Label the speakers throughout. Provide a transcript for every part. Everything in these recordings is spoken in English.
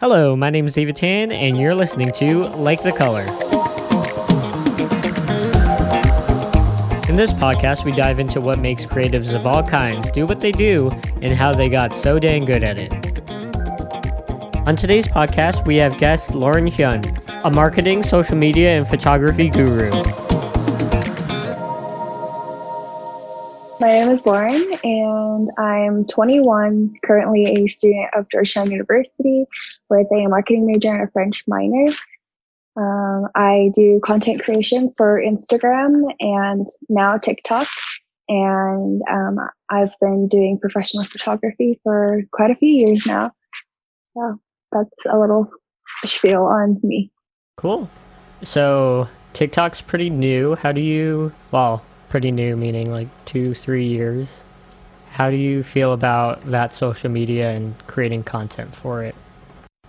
Speaker 1: Hello, my name is David Tan, and you're listening to Like the Color. In this podcast, we dive into what makes creatives of all kinds do what they do and how they got so dang good at it. On today's podcast, we have guest Lauren Hyun, a marketing, social media, and photography guru.
Speaker 2: My name is Lauren, and I'm 21, currently a student of Georgetown University with a marketing major and a French minor. Um, I do content creation for Instagram and now TikTok, and um, I've been doing professional photography for quite a few years now. So that's a little spiel on me.
Speaker 1: Cool. So TikTok's pretty new. How do you, well, pretty new, meaning like two, three years. How do you feel about that social media and creating content for it?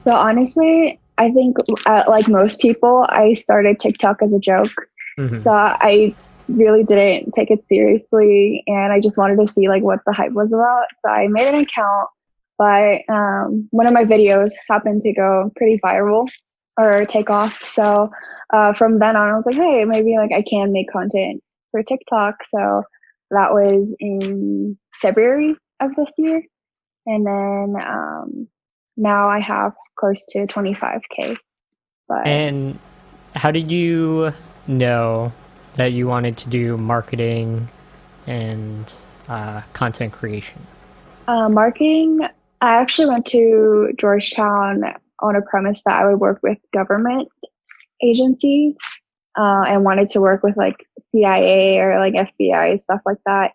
Speaker 2: So honestly, I think uh, like most people, I started TikTok as a joke. Mm-hmm. So I really didn't take it seriously, and I just wanted to see like what the hype was about. So I made an account, but um, one of my videos happened to go pretty viral or take off. So uh, from then on, I was like, hey, maybe like I can make content for TikTok. So that was in February of this year. And then um, now I have close to 25K.
Speaker 1: But and how did you know that you wanted to do marketing and uh, content creation?
Speaker 2: Uh, marketing, I actually went to Georgetown on a premise that I would work with government agencies uh, and wanted to work with like CIA or like FBI stuff like that.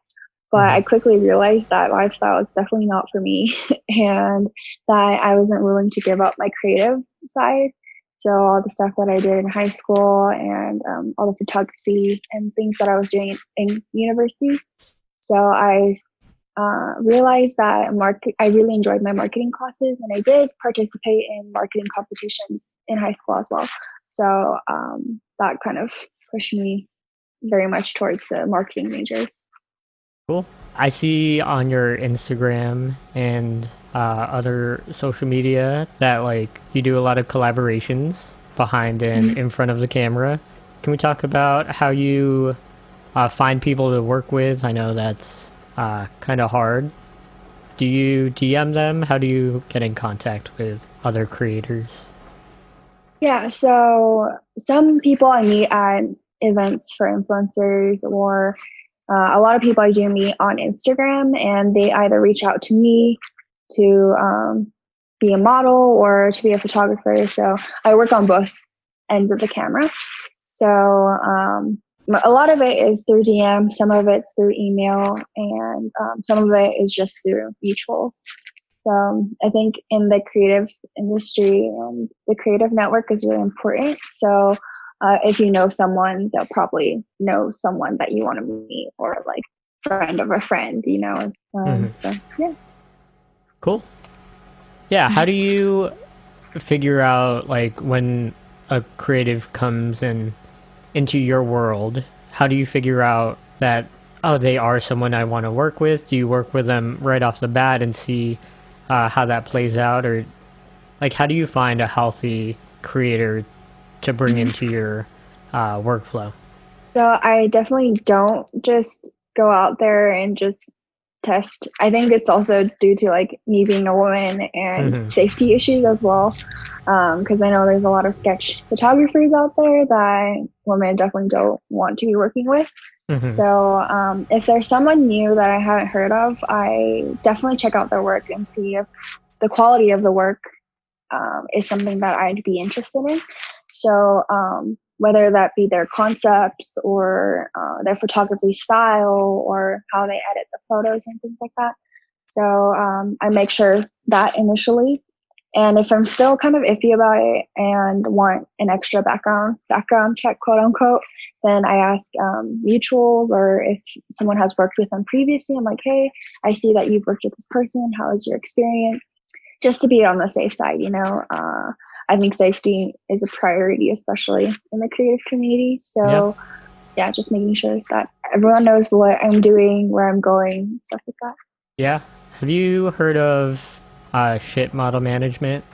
Speaker 2: But I mm-hmm. quickly realized that lifestyle is definitely not for me and that I wasn't willing to give up my creative side. So all the stuff that I did in high school and um, all the photography and things that I was doing in university. So I uh, realized that market, I really enjoyed my marketing classes and I did participate in marketing competitions in high school as well. So um, that kind of pushed me very much towards the marketing major.
Speaker 1: Cool. I see on your Instagram and uh, other social media that like you do a lot of collaborations behind and mm-hmm. in front of the camera. Can we talk about how you uh, find people to work with? I know that's uh, kind of hard. Do you DM them? How do you get in contact with other creators?
Speaker 2: Yeah, so some people I meet at events for influencers or uh, a lot of people I do meet on Instagram and they either reach out to me to um, be a model or to be a photographer. So I work on both ends of the camera. So um, a lot of it is through DM, some of it's through email, and um, some of it is just through mutuals. So I think in the creative industry and the creative network is really important. So uh, if you know someone, they'll probably know someone that you want to meet or like friend of a friend, you know. Um, mm-hmm. So yeah.
Speaker 1: Cool. Yeah. How do you figure out like when a creative comes in into your world? How do you figure out that oh they are someone I want to work with? Do you work with them right off the bat and see uh, how that plays out, or like how do you find a healthy creator to bring into your uh, workflow?
Speaker 2: So I definitely don't just go out there and just test. I think it's also due to like me being a woman and mm-hmm. safety issues as well. Because um, I know there's a lot of sketch photographers out there that women definitely don't want to be working with. Mm-hmm. So um, if there's someone new that I haven't heard of, I definitely check out their work and see if the quality of the work um, is something that I'd be interested in. So um, whether that be their concepts or uh, their photography style or how they edit the photos and things like that. So um, I make sure that initially and if I'm still kind of iffy about it and want an extra background background check, quote unquote, then I ask um, mutuals or if someone has worked with them previously, I'm like, hey, I see that you've worked with this person. How is your experience? Just to be on the safe side, you know. Uh, I think safety is a priority, especially in the creative community. So, yeah. yeah, just making sure that everyone knows what I'm doing, where I'm going, stuff like that.
Speaker 1: Yeah. Have you heard of uh, shit model management,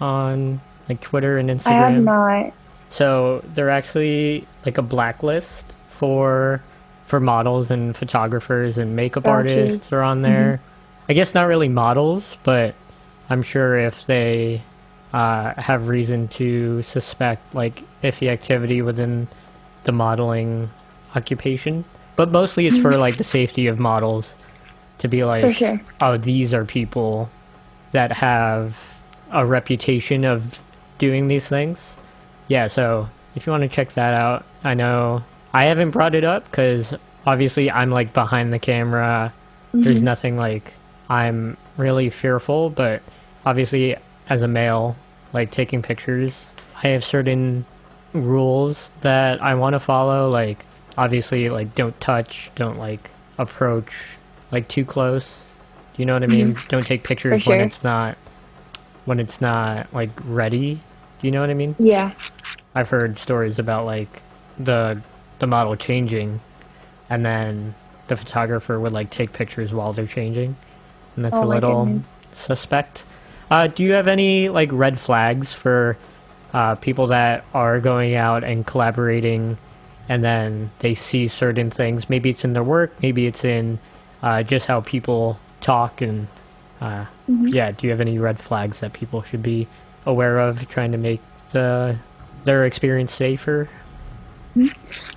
Speaker 1: on like Twitter and Instagram?
Speaker 2: I have not.
Speaker 1: So they're actually like a blacklist for for models and photographers and makeup
Speaker 2: Gotcha.
Speaker 1: artists are on there. I guess not really models, but I'm sure if they uh, have reason to suspect like iffy activity within the modeling occupation. But mostly it's for like the safety of models to be like,
Speaker 2: sure.
Speaker 1: oh, these are people that have a reputation of doing these things. Yeah, so if you want to check that out, I know I haven't brought it up because obviously I'm like behind the camera. There's nothing like I'm really fearful, but obviously as a male, like taking pictures, I have certain rules that I want to follow. Like obviously, like don't touch, don't like approach like too close. You know what I mean? Mm-hmm. Don't take pictures
Speaker 2: For
Speaker 1: when it's not when it's not like ready. Do you know what I mean?
Speaker 2: Yeah.
Speaker 1: I've heard stories about like the the model changing, and then the photographer would like take pictures while they're changing, and that's
Speaker 2: Oh
Speaker 1: a little
Speaker 2: goodness.
Speaker 1: suspect. Uh, do you have any like red flags for uh, people that are going out and collaborating, and then they see certain things? Maybe it's in their work, maybe it's in uh, just how people talk, and uh,
Speaker 2: Mm-hmm.
Speaker 1: yeah. Do you have any red flags that people should be aware of, trying to make the their experience safer?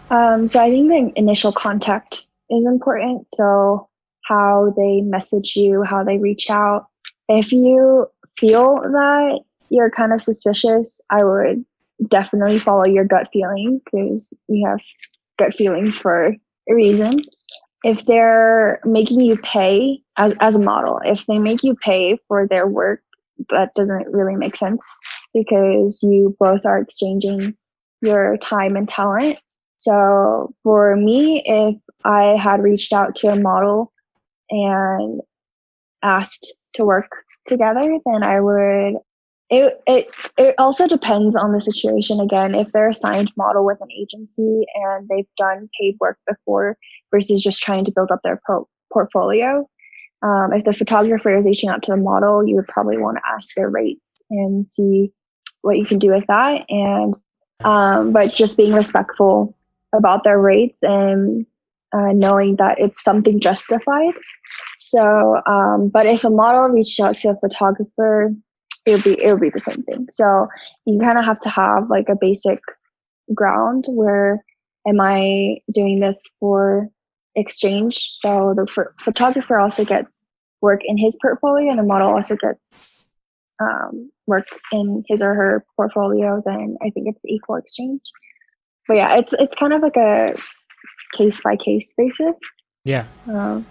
Speaker 2: Um, so I think the initial contact is important. So how they message you, how they reach out. If you feel that you're kind of suspicious, I would definitely follow your gut feeling because you have gut feelings for a reason. If they're making you pay as, as a model, if they make you pay for their work, that doesn't really make sense because you both are exchanging your time and talent. So for me, if I had reached out to a model and asked to work together, then I would. It it it also depends on the situation. Again, if they're a signed model with an agency and they've done paid work before versus just trying to build up their pro- portfolio. Um, if the photographer is reaching out to the model, you would probably want to ask their rates and see what you can do with that. And um, but just being respectful about their rates and uh, knowing that it's something justified. So, um, but if a model reached out to a photographer, it would be it would be the same thing. So you kind of have to have like a basic ground where am I doing this for exchange? So the ph- photographer also gets work in his portfolio, and the model also gets um, work in his or her portfolio. Then I think it's equal exchange. But yeah, it's it's kind of like a case by case basis.
Speaker 1: Yeah,
Speaker 2: Um,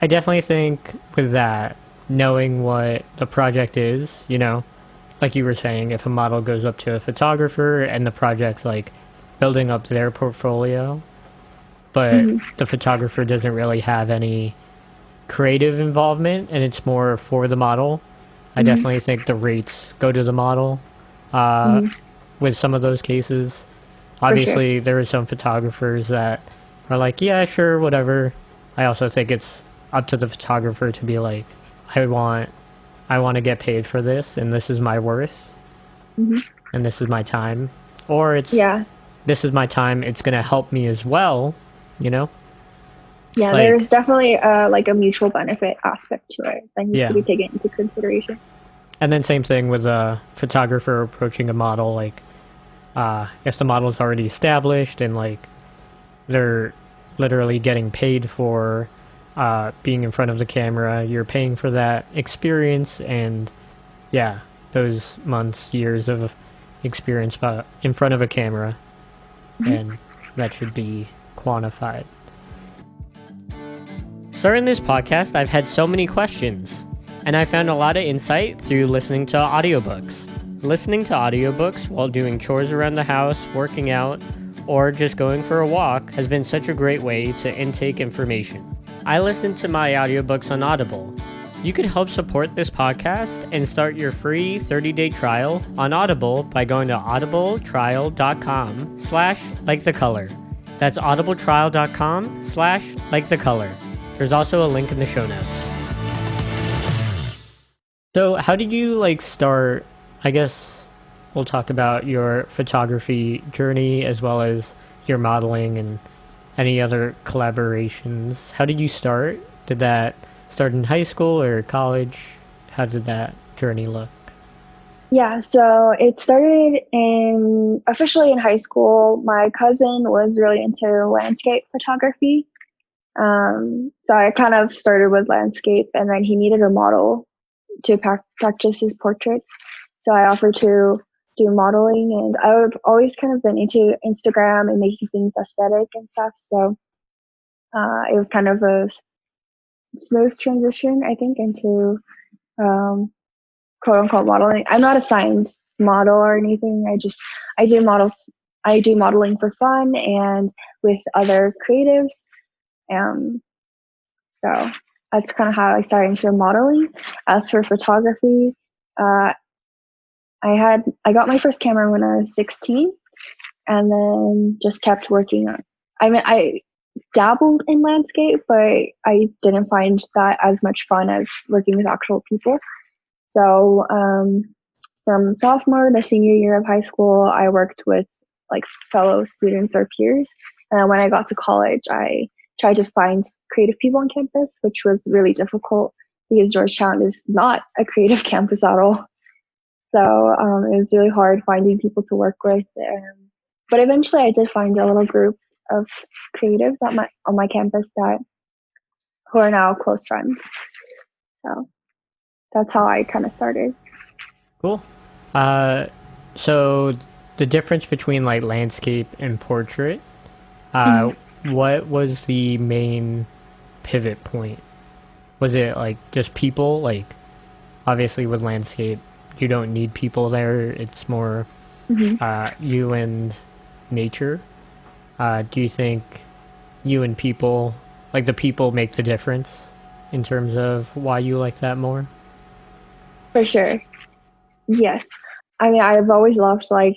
Speaker 1: I definitely think with that, knowing what the project is, you know, like you were saying, if a model goes up to a photographer and the project's like building up their portfolio, but the photographer doesn't really have any creative involvement and it's more for the model, I definitely think the rates go to the model. Uh, with some of those cases. Obviously, there are some photographers that are like, yeah, sure, whatever. I also think it's up to the photographer to be like, I want, I want to get paid for this, and this is my worth,
Speaker 2: Mhm.
Speaker 1: and this is my time, or it's
Speaker 2: yeah,
Speaker 1: this is my time. It's gonna help me as well, you know.
Speaker 2: yeah.
Speaker 1: Like-
Speaker 2: there's definitely uh, like a mutual benefit aspect to it that needs
Speaker 1: Yeah.
Speaker 2: to be taken into consideration.
Speaker 1: And then same thing with a photographer approaching a model, like uh, if the model's already established and like they're literally getting paid for uh, being in front of the camera, you're paying for that experience and yeah, those months, years of experience uh, in front of a camera, and that should be quantified. Starting this podcast, I've had so many questions, and I found a lot of insight through listening to audiobooks. Listening to audiobooks while doing chores around the house, working out, or just going for a walk has been such a great way to intake information. I listen to my audiobooks on Audible. You could help support this podcast and start your free 30-day trial on Audible by going to audibletrial.com slash like the color. That's audibletrial.com slash like the color. There's also a link in the show notes. So how did you like start I guess we'll talk about your photography journey as well as your modeling and any other collaborations. How did you start? Did that start in high school or college? How did that journey look?
Speaker 2: Yeah, so it started in officially in high school. My cousin was really into landscape photography. Um, so I kind of started with landscape, and then he needed a model to practice his portraits. So I offered to do modeling, and I've always kind of been into Instagram and making things aesthetic and stuff. So uh, it was kind of a smooth transition, I think, into um, quote unquote modeling. I'm not a signed model or anything. I just I do models. I do modeling for fun and with other creatives. Um, so that's kind of how I started into modeling. As for photography, uh, I had I got my first camera when I was 16, and then just kept working on. I mean, I dabbled in landscape, but I didn't find that as much fun as working with actual people. So um, from sophomore to senior year of high school, I worked with like fellow students or peers. And when I got to college, I tried to find creative people on campus, which was really difficult because Georgetown is not a creative campus at all. So um, it was really hard finding people to work with. Um, but eventually, I did find a little group of creatives at my on my campus that who are now close friends. So that's how I kind of started.
Speaker 1: Cool. Uh, so the difference between like landscape and portrait. Uh, mm-hmm. What was the main pivot point? Was it like just people? Like, obviously with landscape, you don't need people there. It's more mm-hmm. uh, you and nature. Uh, do you think you and people, like the people, make the difference in terms of why you like that more?
Speaker 2: For sure. Yes. I mean, I've always loved like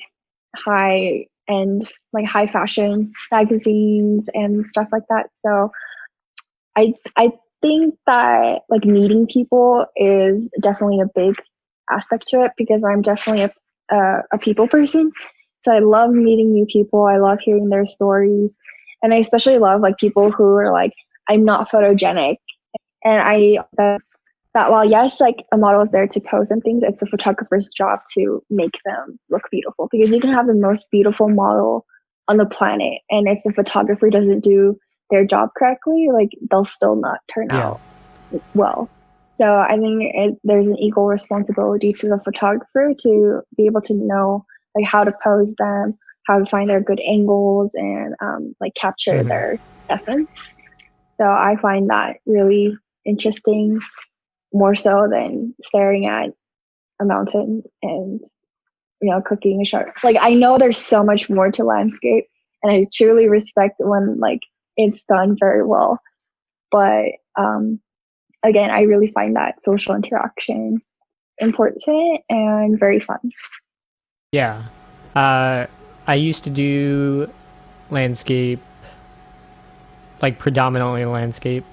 Speaker 2: high end, like high fashion magazines and stuff like that. So I, I think that like meeting people is definitely a big aspect to it because I'm definitely a, a, a people person. So I love meeting new people. I love hearing their stories. And I especially love like people who are like, I'm not photogenic. And I, that, that while yes, like a model is there to pose and things, it's a photographer's job to make them look beautiful because you can have the most beautiful model on the planet. And if the photographer doesn't do their job correctly, like they'll still not turn yeah. out well. So I think it, there's an equal responsibility to the photographer to be able to know like how to pose them, how to find their good angles, and um, like capture mm-hmm. their essence. So I find that really interesting, more so than staring at a mountain and you know cooking a shark. Like I know there's so much more to landscape, and I truly respect when like it's done very well. But um, again, I really find that social interaction important and very fun.
Speaker 1: Yeah. Uh, I used to do landscape, like predominantly landscape.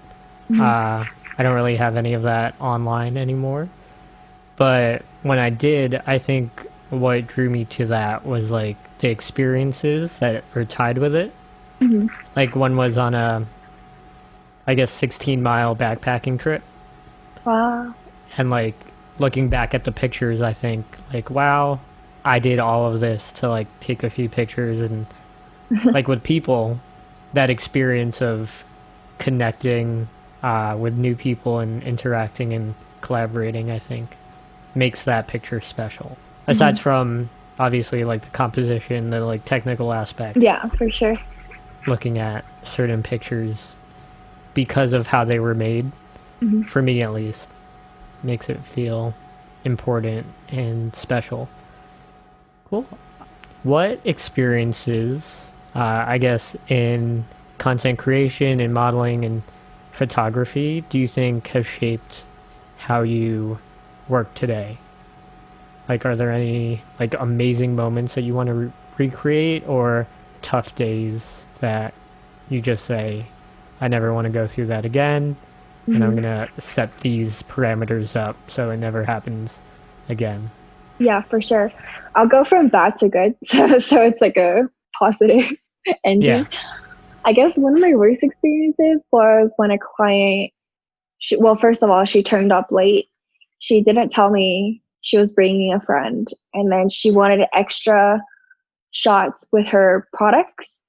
Speaker 1: Mm-hmm. Uh, I don't really have any of that online anymore. But when I did, I think what drew me to that was like the experiences that are tied with it. Mm-hmm. Like one was on a, I guess, 16 mile backpacking trip.
Speaker 2: Wow.
Speaker 1: And like looking back at the pictures, I think like, wow, I did all of this to like take a few pictures and like with people, that experience of connecting uh, with new people and interacting and collaborating, I think, makes that picture special. Aside mm-hmm. from obviously like the composition, the like technical aspect.
Speaker 2: Yeah, for sure.
Speaker 1: Looking at certain pictures because of how they were made, mm-hmm. for me at least, makes it feel important and special. Cool. What experiences, uh, I guess, in content creation and modeling and photography do you think have shaped how you work today? Like, are there any like amazing moments that you want to re- recreate, or tough days that you just say, "I never want to go through that again," mm-hmm. and I'm mm-hmm. gonna set these parameters up so it never happens again?
Speaker 2: Yeah, for sure. I'll go from bad to good. So, so it's like a positive ending. Yeah. I guess one of my worst experiences was when a client, she, well, first of all, she turned up late. She didn't tell me she was bringing a friend, and then she wanted extra shots with her products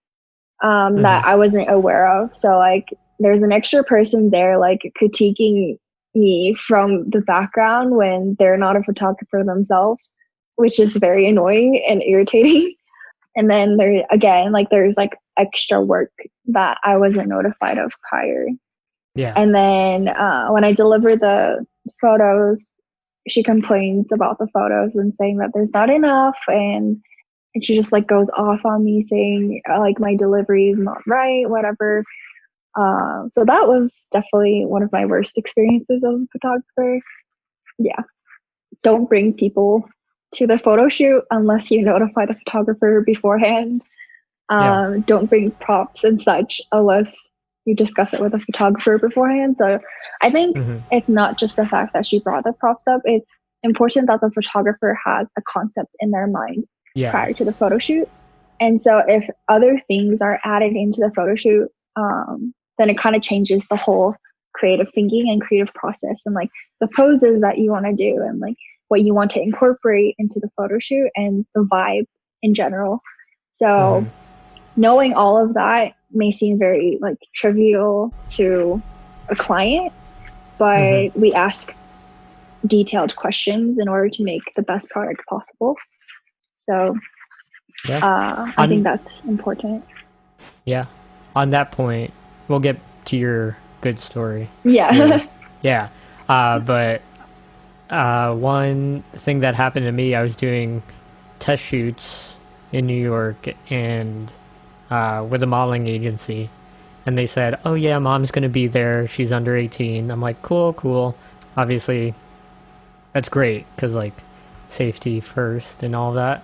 Speaker 2: um, mm-hmm. that I wasn't aware of. So, like, there's an extra person there, like, critiquing me from the background when they're not a photographer themselves, which is very annoying and irritating. And then there again, like there's like extra work that I wasn't notified of prior.
Speaker 1: Yeah.
Speaker 2: And then uh, when I deliver the photos, she complains about the photos and saying that there's not enough and and she just like goes off on me saying uh, like my delivery is not right, whatever. Uh, so that was definitely one of my worst experiences as a photographer. Yeah. Don't bring people to the photo shoot unless you notify the photographer beforehand. Um, yeah. Don't bring props and such unless you discuss it with the photographer beforehand. So I think mm-hmm. it's not just the fact that she brought the props up, it's important that the photographer has a concept in their mind yes. prior to the photo shoot. And so if other things are added into the photo shoot, um, then it kind of changes the whole creative thinking and creative process and like the poses that you want to do and like what you want to incorporate into the photo shoot and the vibe in general. So mm. knowing all of that may seem very like trivial to a client, but mm-hmm. we ask detailed questions in order to make the best product possible. So yeah. uh, I On, think that's important.
Speaker 1: Yeah. On that point, we'll get to your good story. Yeah. Yeah. Uh, but uh, one thing that happened to me, I was doing test shoots in New York and uh, with a modeling agency, and they said, "Oh yeah, mom's gonna be there. She's under 18." I'm like, "Cool, cool." Obviously, that's great because like safety first and all that.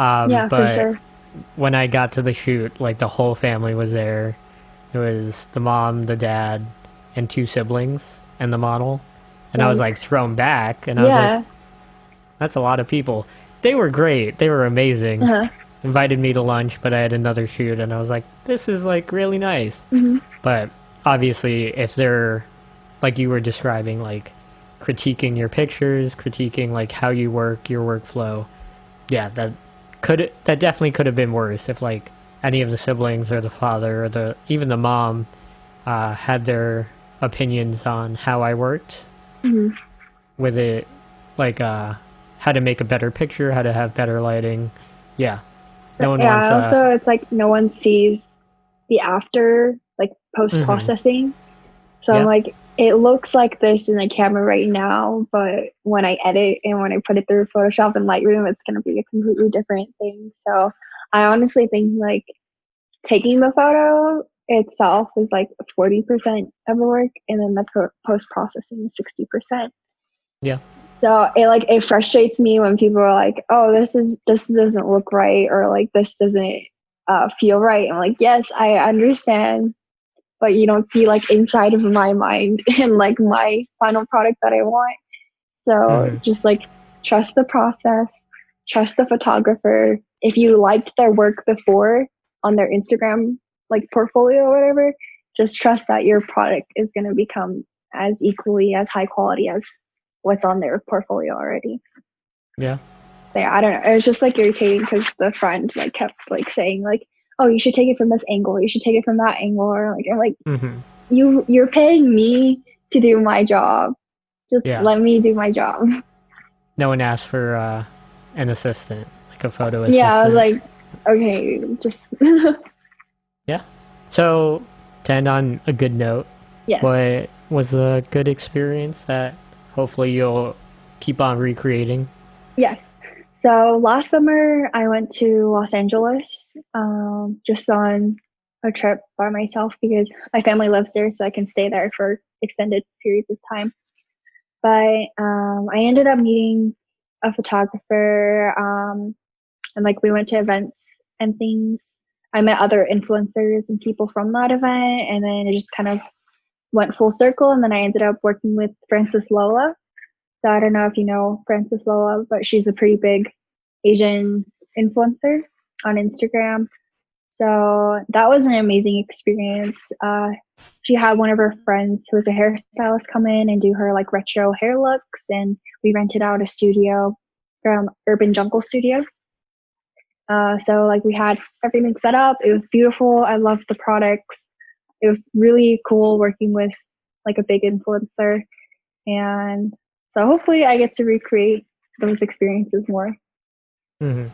Speaker 2: Um, yeah, but for sure.
Speaker 1: When I got to the shoot, like the whole family was there. It was the mom, the dad, and two siblings, and the model and I was like thrown back, and I yeah. was like, "That's a lot of people." They were great. They were amazing. Uh-huh. Invited me to lunch, but I had another shoot, and I was like, "This is like really nice."
Speaker 2: Mm-hmm.
Speaker 1: But obviously, if they're like you were describing, like critiquing your pictures, critiquing like how you work, your workflow, yeah, that could that definitely could have been worse if like any of the siblings or the father or the even the mom uh, had their opinions on how I worked
Speaker 2: mm-hmm.
Speaker 1: with it, like uh, how to make a better picture, how to have better lighting. Yeah,
Speaker 2: no one yeah, wants. Uh, also, it's like no one sees the after, like post processing. Mm-hmm. So yeah. I'm like, it looks like this in the camera right now, but when I edit and when I put it through Photoshop and Lightroom, it's gonna be a completely different thing. So I honestly think like taking the photo itself is like 40% of the work and then the pro- post processing is 60%.
Speaker 1: Yeah.
Speaker 2: So it like it frustrates me when people are like, "Oh, this is this doesn't look right," or like this doesn't uh, feel right. I'm like, "Yes, I understand, but you don't see like inside of my mind and like my final product that I want." So mm-hmm. just like trust the process, trust the photographer. If you liked their work before on their Instagram like portfolio or whatever, just trust that your product is going to become as equally as high quality as what's on their portfolio already.
Speaker 1: Yeah.
Speaker 2: yeah, I don't know. It was just like irritating because the friend like kept like saying like, "Oh, you should take it from this angle. You should take it from that angle." Or like, I'm like, mm-hmm. you you're paying me to do my job. Just yeah. let me do my job.
Speaker 1: No one asked for uh, an assistant, like a photo assistant.
Speaker 2: Yeah, I was like, okay, just
Speaker 1: Yeah. So, to end on a good note,
Speaker 2: yeah.
Speaker 1: what was a good experience that hopefully you'll keep on recreating?
Speaker 2: Yes. So last summer I went to Los Angeles um, just on a trip by myself because my family lives there, so I can stay there for extended periods of time. But um, I ended up meeting a photographer, um, and like we went to events and things I met other influencers and people from that event, and then it just kind of went full circle. And then I ended up working with Francis Lola, So I don't know if you know Frances Loa, but she's a pretty big Asian influencer on Instagram. So that was an amazing experience. Uh, she had one of her friends who was a hairstylist come in and do her like retro hair looks, and we rented out a studio from Urban Jungle Studio. Uh, so like we had everything set up. It was beautiful. I loved the products. It was really cool working with like a big influencer, and so hopefully I get to recreate those experiences more.
Speaker 1: Mm-hmm.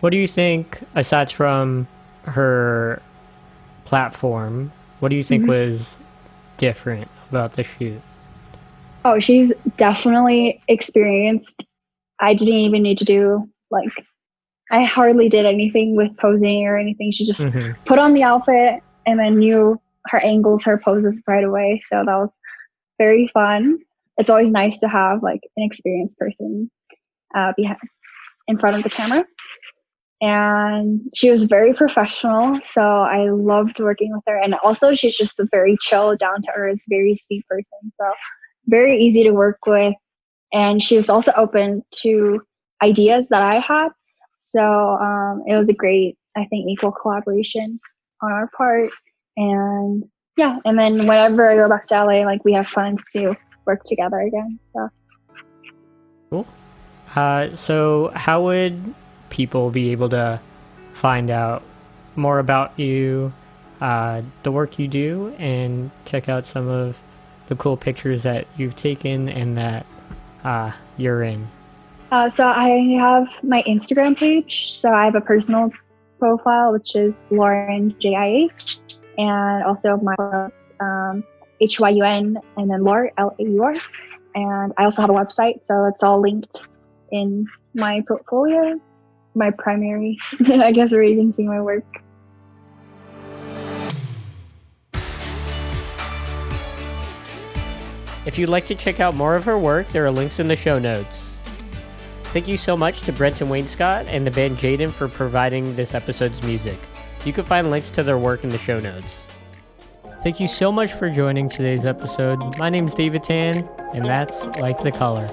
Speaker 1: What do you think, aside from her platform, what do you think mm-hmm. was different about the shoot?
Speaker 2: Oh, she's definitely experienced. I didn't even need to do like I hardly did anything with posing or anything. She just mm-hmm. put on the outfit and then knew her angles, her poses right away. So that was very fun. It's always nice to have like an experienced person uh, behind in front of the camera. And she was very professional so i loved working with her. And also she's just a very chill down to earth very sweet person so very easy to work with. And she was also open to ideas that i had. So um, it was a great i think equal collaboration on our part. And yeah and then whenever i go back to la like we have plans to work together again so
Speaker 1: cool uh, so how would people be able to find out more about you, uh, the work you do, and check out some of the cool pictures that you've taken and that uh, you're in?
Speaker 2: Uh, so I have my Instagram page. So I have a personal profile, which is Lauren J-I-H, and also my um, H-Y-U-N, and then Laur, L-A-U-R. And I also have a website, so it's all linked in my portfolio my primary, I guess, where you can see my work.
Speaker 1: If you'd like to check out more of her work, there are links in the show notes. Thank you so much to Brenton Wainscott and the band Jaden for providing this episode's music. You can find links to their work in the show notes. Thank you so much for joining today's episode. My name is David Tan, and that's Like the Color.